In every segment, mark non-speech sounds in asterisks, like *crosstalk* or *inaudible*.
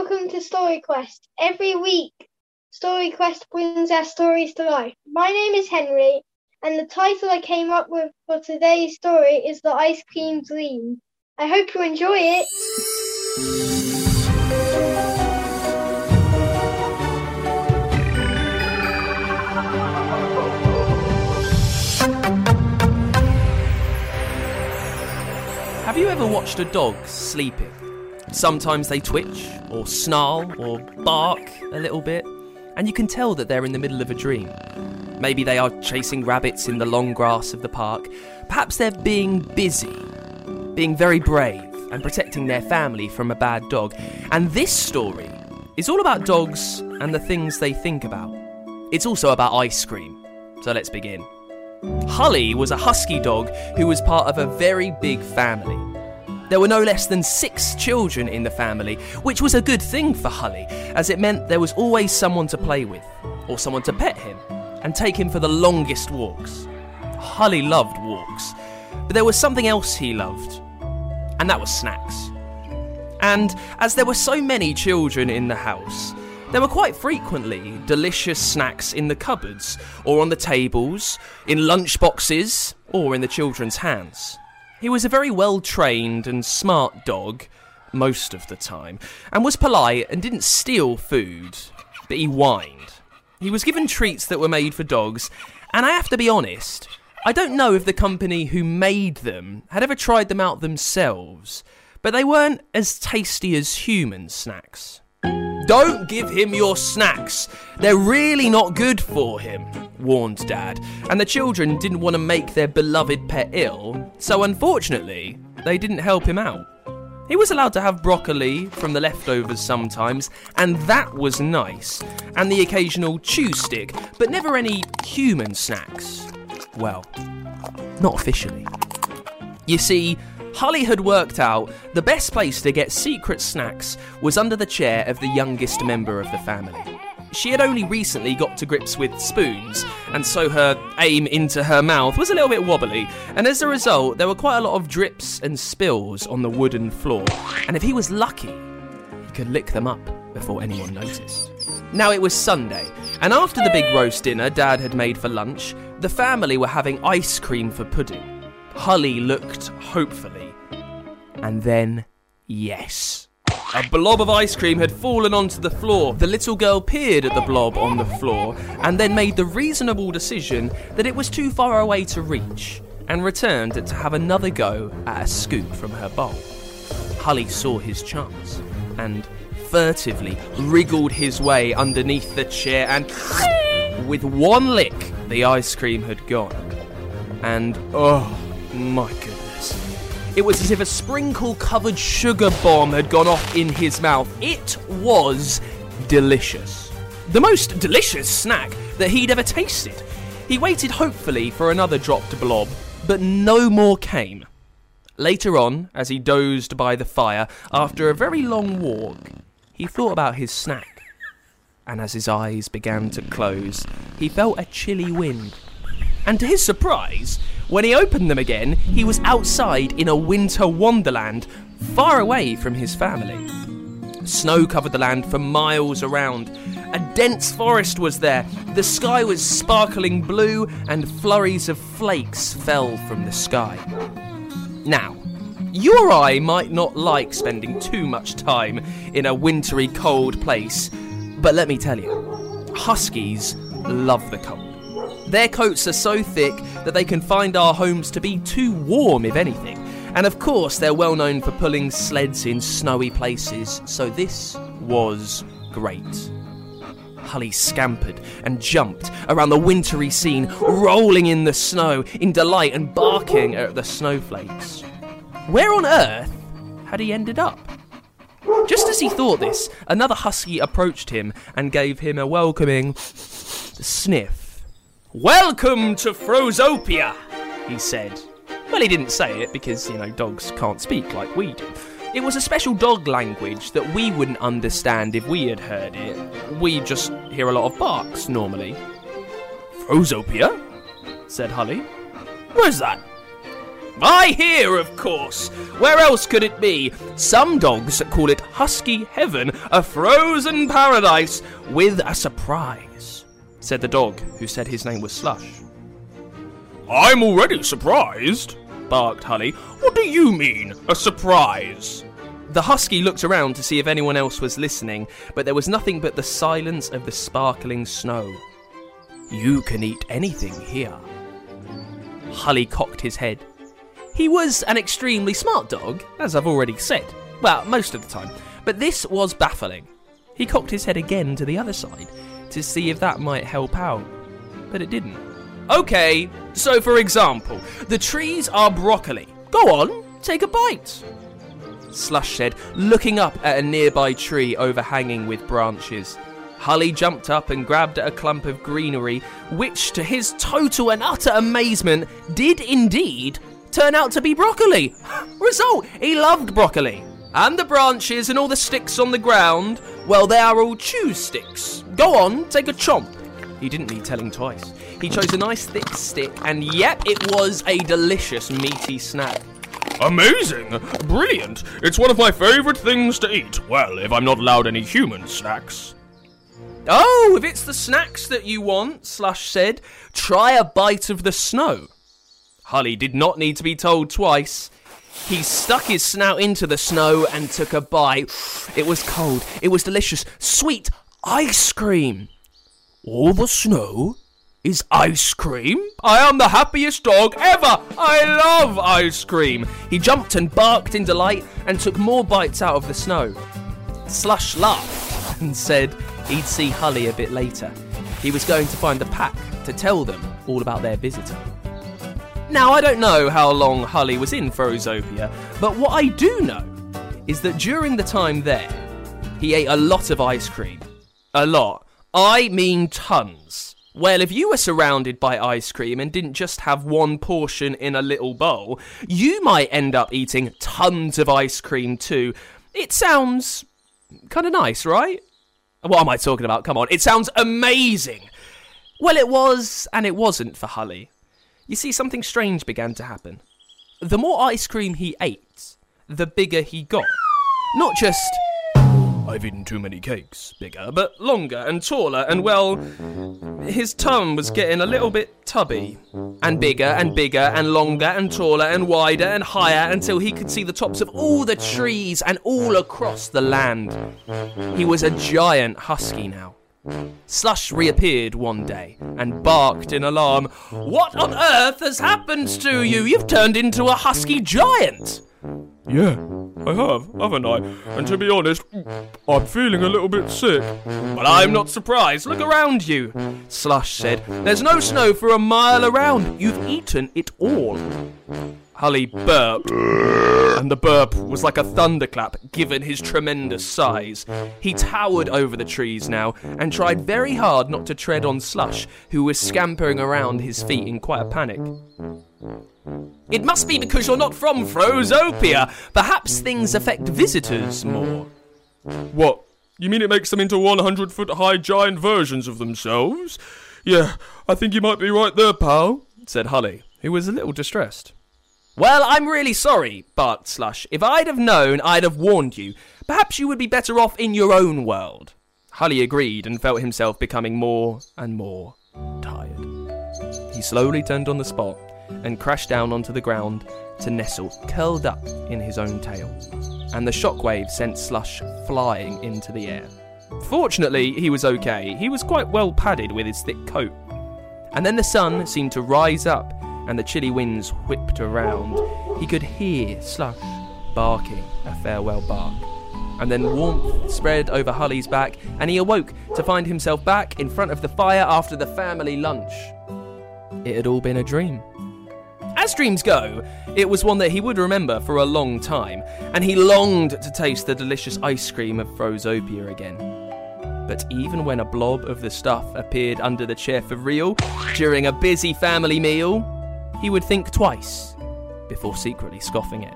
Welcome to Story Quest. Every week, Story Quest brings our stories to life. My name is Henry, and the title I came up with for today's story is The Ice Cream Dream. I hope you enjoy it. Have you ever watched a dog sleeping? Sometimes they twitch, or snarl, or bark a little bit, and you can tell that they're in the middle of a dream. Maybe they are chasing rabbits in the long grass of the park. Perhaps they're being busy, being very brave, and protecting their family from a bad dog. And this story is all about dogs and the things they think about. It's also about ice cream. So let's begin. Hully was a husky dog who was part of a very big family. There were no less than six children in the family, which was a good thing for Hully, as it meant there was always someone to play with, or someone to pet him, and take him for the longest walks. Hully loved walks, but there was something else he loved, and that was snacks. And as there were so many children in the house, there were quite frequently delicious snacks in the cupboards, or on the tables, in lunchboxes, or in the children's hands. He was a very well trained and smart dog, most of the time, and was polite and didn't steal food, but he whined. He was given treats that were made for dogs, and I have to be honest, I don't know if the company who made them had ever tried them out themselves, but they weren't as tasty as human snacks. Don't give him your snacks. They're really not good for him, warned Dad. And the children didn't want to make their beloved pet ill, so unfortunately, they didn't help him out. He was allowed to have broccoli from the leftovers sometimes, and that was nice, and the occasional chew stick, but never any human snacks. Well, not officially. You see, Hully had worked out the best place to get secret snacks was under the chair of the youngest member of the family. She had only recently got to grips with spoons, and so her aim into her mouth was a little bit wobbly, and as a result, there were quite a lot of drips and spills on the wooden floor. And if he was lucky, he could lick them up before anyone noticed. Now it was Sunday, and after the big roast dinner Dad had made for lunch, the family were having ice cream for pudding. Hully looked hopefully. And then, yes. A blob of ice cream had fallen onto the floor. The little girl peered at the blob on the floor and then made the reasonable decision that it was too far away to reach and returned to have another go at a scoop from her bowl. Hully saw his chance and furtively wriggled his way underneath the chair and with one lick the ice cream had gone. And oh my goodness. It was as if a sprinkle covered sugar bomb had gone off in his mouth. It was delicious. The most delicious snack that he'd ever tasted. He waited hopefully for another dropped blob, but no more came. Later on, as he dozed by the fire after a very long walk, he thought about his snack. And as his eyes began to close, he felt a chilly wind. And to his surprise, when he opened them again, he was outside in a winter wonderland, far away from his family. Snow covered the land for miles around. A dense forest was there. The sky was sparkling blue, and flurries of flakes fell from the sky. Now, you or I might not like spending too much time in a wintry, cold place, but let me tell you, Huskies love the cold. Their coats are so thick that they can find our homes to be too warm, if anything. And of course, they're well known for pulling sleds in snowy places, so this was great. Hully scampered and jumped around the wintry scene, rolling in the snow in delight and barking at the snowflakes. Where on earth had he ended up? Just as he thought this, another husky approached him and gave him a welcoming sniff. Welcome to Frozopia, he said. Well, he didn't say it because, you know, dogs can't speak like we do. It was a special dog language that we wouldn't understand if we had heard it. We just hear a lot of barks normally. Frozopia? said Hully. Where's that? I hear, of course. Where else could it be? Some dogs call it Husky Heaven, a frozen paradise with a surprise, said the dog, who said his name was Slush. I'm already surprised, barked Hully. What do you mean, a surprise? The husky looked around to see if anyone else was listening, but there was nothing but the silence of the sparkling snow. You can eat anything here. Hully cocked his head. He was an extremely smart dog, as I've already said. Well, most of the time. But this was baffling. He cocked his head again to the other side to see if that might help out. But it didn't. Okay, so for example, the trees are broccoli. Go on, take a bite. Slush said, looking up at a nearby tree overhanging with branches. Hully jumped up and grabbed at a clump of greenery, which, to his total and utter amazement, did indeed turn out to be broccoli. *gasps* Result, he loved broccoli. And the branches and all the sticks on the ground, well, they are all chew sticks. Go on, take a chomp. He didn't need telling twice. He chose a nice thick stick, and yep, it was a delicious meaty snack. Amazing! Brilliant! It's one of my favourite things to eat. Well, if I'm not allowed any human snacks. Oh, if it's the snacks that you want, Slush said, try a bite of the snow. Hully did not need to be told twice. He stuck his snout into the snow and took a bite. It was cold, it was delicious, sweet ice cream. All the snow is ice cream? I am the happiest dog ever! I love ice cream! He jumped and barked in delight and took more bites out of the snow. Slush laughed and said he'd see Hully a bit later. He was going to find the pack to tell them all about their visitor. Now, I don't know how long Hully was in Frozopia, but what I do know is that during the time there, he ate a lot of ice cream. A lot. I mean tons. Well, if you were surrounded by ice cream and didn't just have one portion in a little bowl, you might end up eating tons of ice cream too. It sounds kind of nice, right? What am I talking about? Come on. It sounds amazing. Well, it was, and it wasn't for Hully. You see, something strange began to happen. The more ice cream he ate, the bigger he got. Not just I've eaten too many cakes. Bigger, but longer and taller, and well, his tongue was getting a little bit tubby. And bigger and bigger and longer and taller and wider and higher until he could see the tops of all the trees and all across the land. He was a giant husky now. Slush reappeared one day and barked in alarm. What on earth has happened to you? You've turned into a husky giant! Yeah, I have, haven't I? And to be honest, I'm feeling a little bit sick. Well, I'm not surprised. Look around you, Slush said. There's no snow for a mile around. You've eaten it all. Hully burped, and the burp was like a thunderclap given his tremendous size. He towered over the trees now and tried very hard not to tread on Slush, who was scampering around his feet in quite a panic. It must be because you're not from Frozopia. Perhaps things affect visitors more. What? You mean it makes them into 100 foot high giant versions of themselves? Yeah, I think you might be right there, pal, said Hully, who was a little distressed. Well, I'm really sorry, barked Slush. If I'd have known, I'd have warned you. Perhaps you would be better off in your own world. Hully agreed and felt himself becoming more and more tired. He slowly turned on the spot and crashed down onto the ground to nestle, curled up in his own tail. And the shockwave sent Slush flying into the air. Fortunately, he was okay. He was quite well padded with his thick coat. And then the sun seemed to rise up and the chilly winds whipped around. He could hear Slush barking a farewell bark. And then warmth spread over Hully's back, and he awoke to find himself back in front of the fire after the family lunch. It had all been a dream. As dreams go, it was one that he would remember for a long time, and he longed to taste the delicious ice cream of Frozopia again. But even when a blob of the stuff appeared under the chair for real during a busy family meal, he would think twice before secretly scoffing it.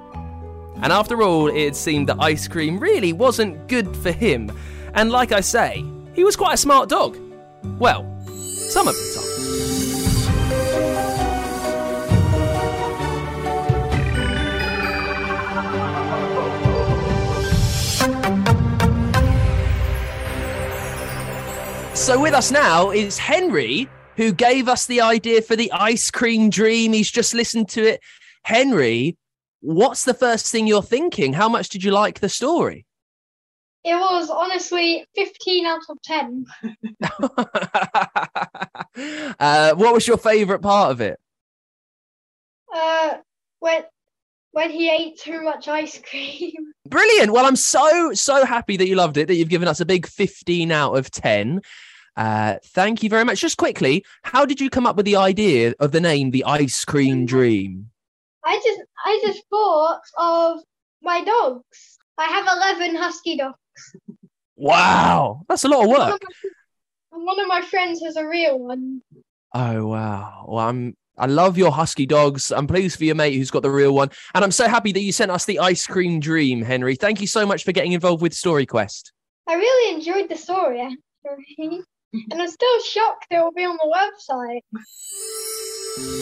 And after all, it seemed that ice cream really wasn't good for him, and like I say, he was quite a smart dog. Well, some of the time. So with us now is Henry, who gave us the idea for the ice cream dream. He's just listened to it. Henry, what's the first thing you're thinking? How much did you like the story? It was honestly 15 out of 10. *laughs* uh, what was your favourite part of it? Uh, when when he ate too much ice cream. *laughs* Brilliant. Well, I'm so, so happy that you loved it, that you've given us a big 15 out of 10. Uh, thank you very much. Just quickly, how did you come up with the idea of the name The Ice Cream Dream? I just I just thought of my dogs. I have 11 husky dogs. Wow, that's a lot of One work. of, my, one of my friends has a real one. Oh wow. Well, I'm I love your husky dogs. I'm pleased for your mate who's got the real one. And I'm so happy that you sent us the ice cream dream, Henry. Thank you so much for getting involved with Story Quest. I really enjoyed the story, actually. And I'm still shocked it will be on the website. *laughs*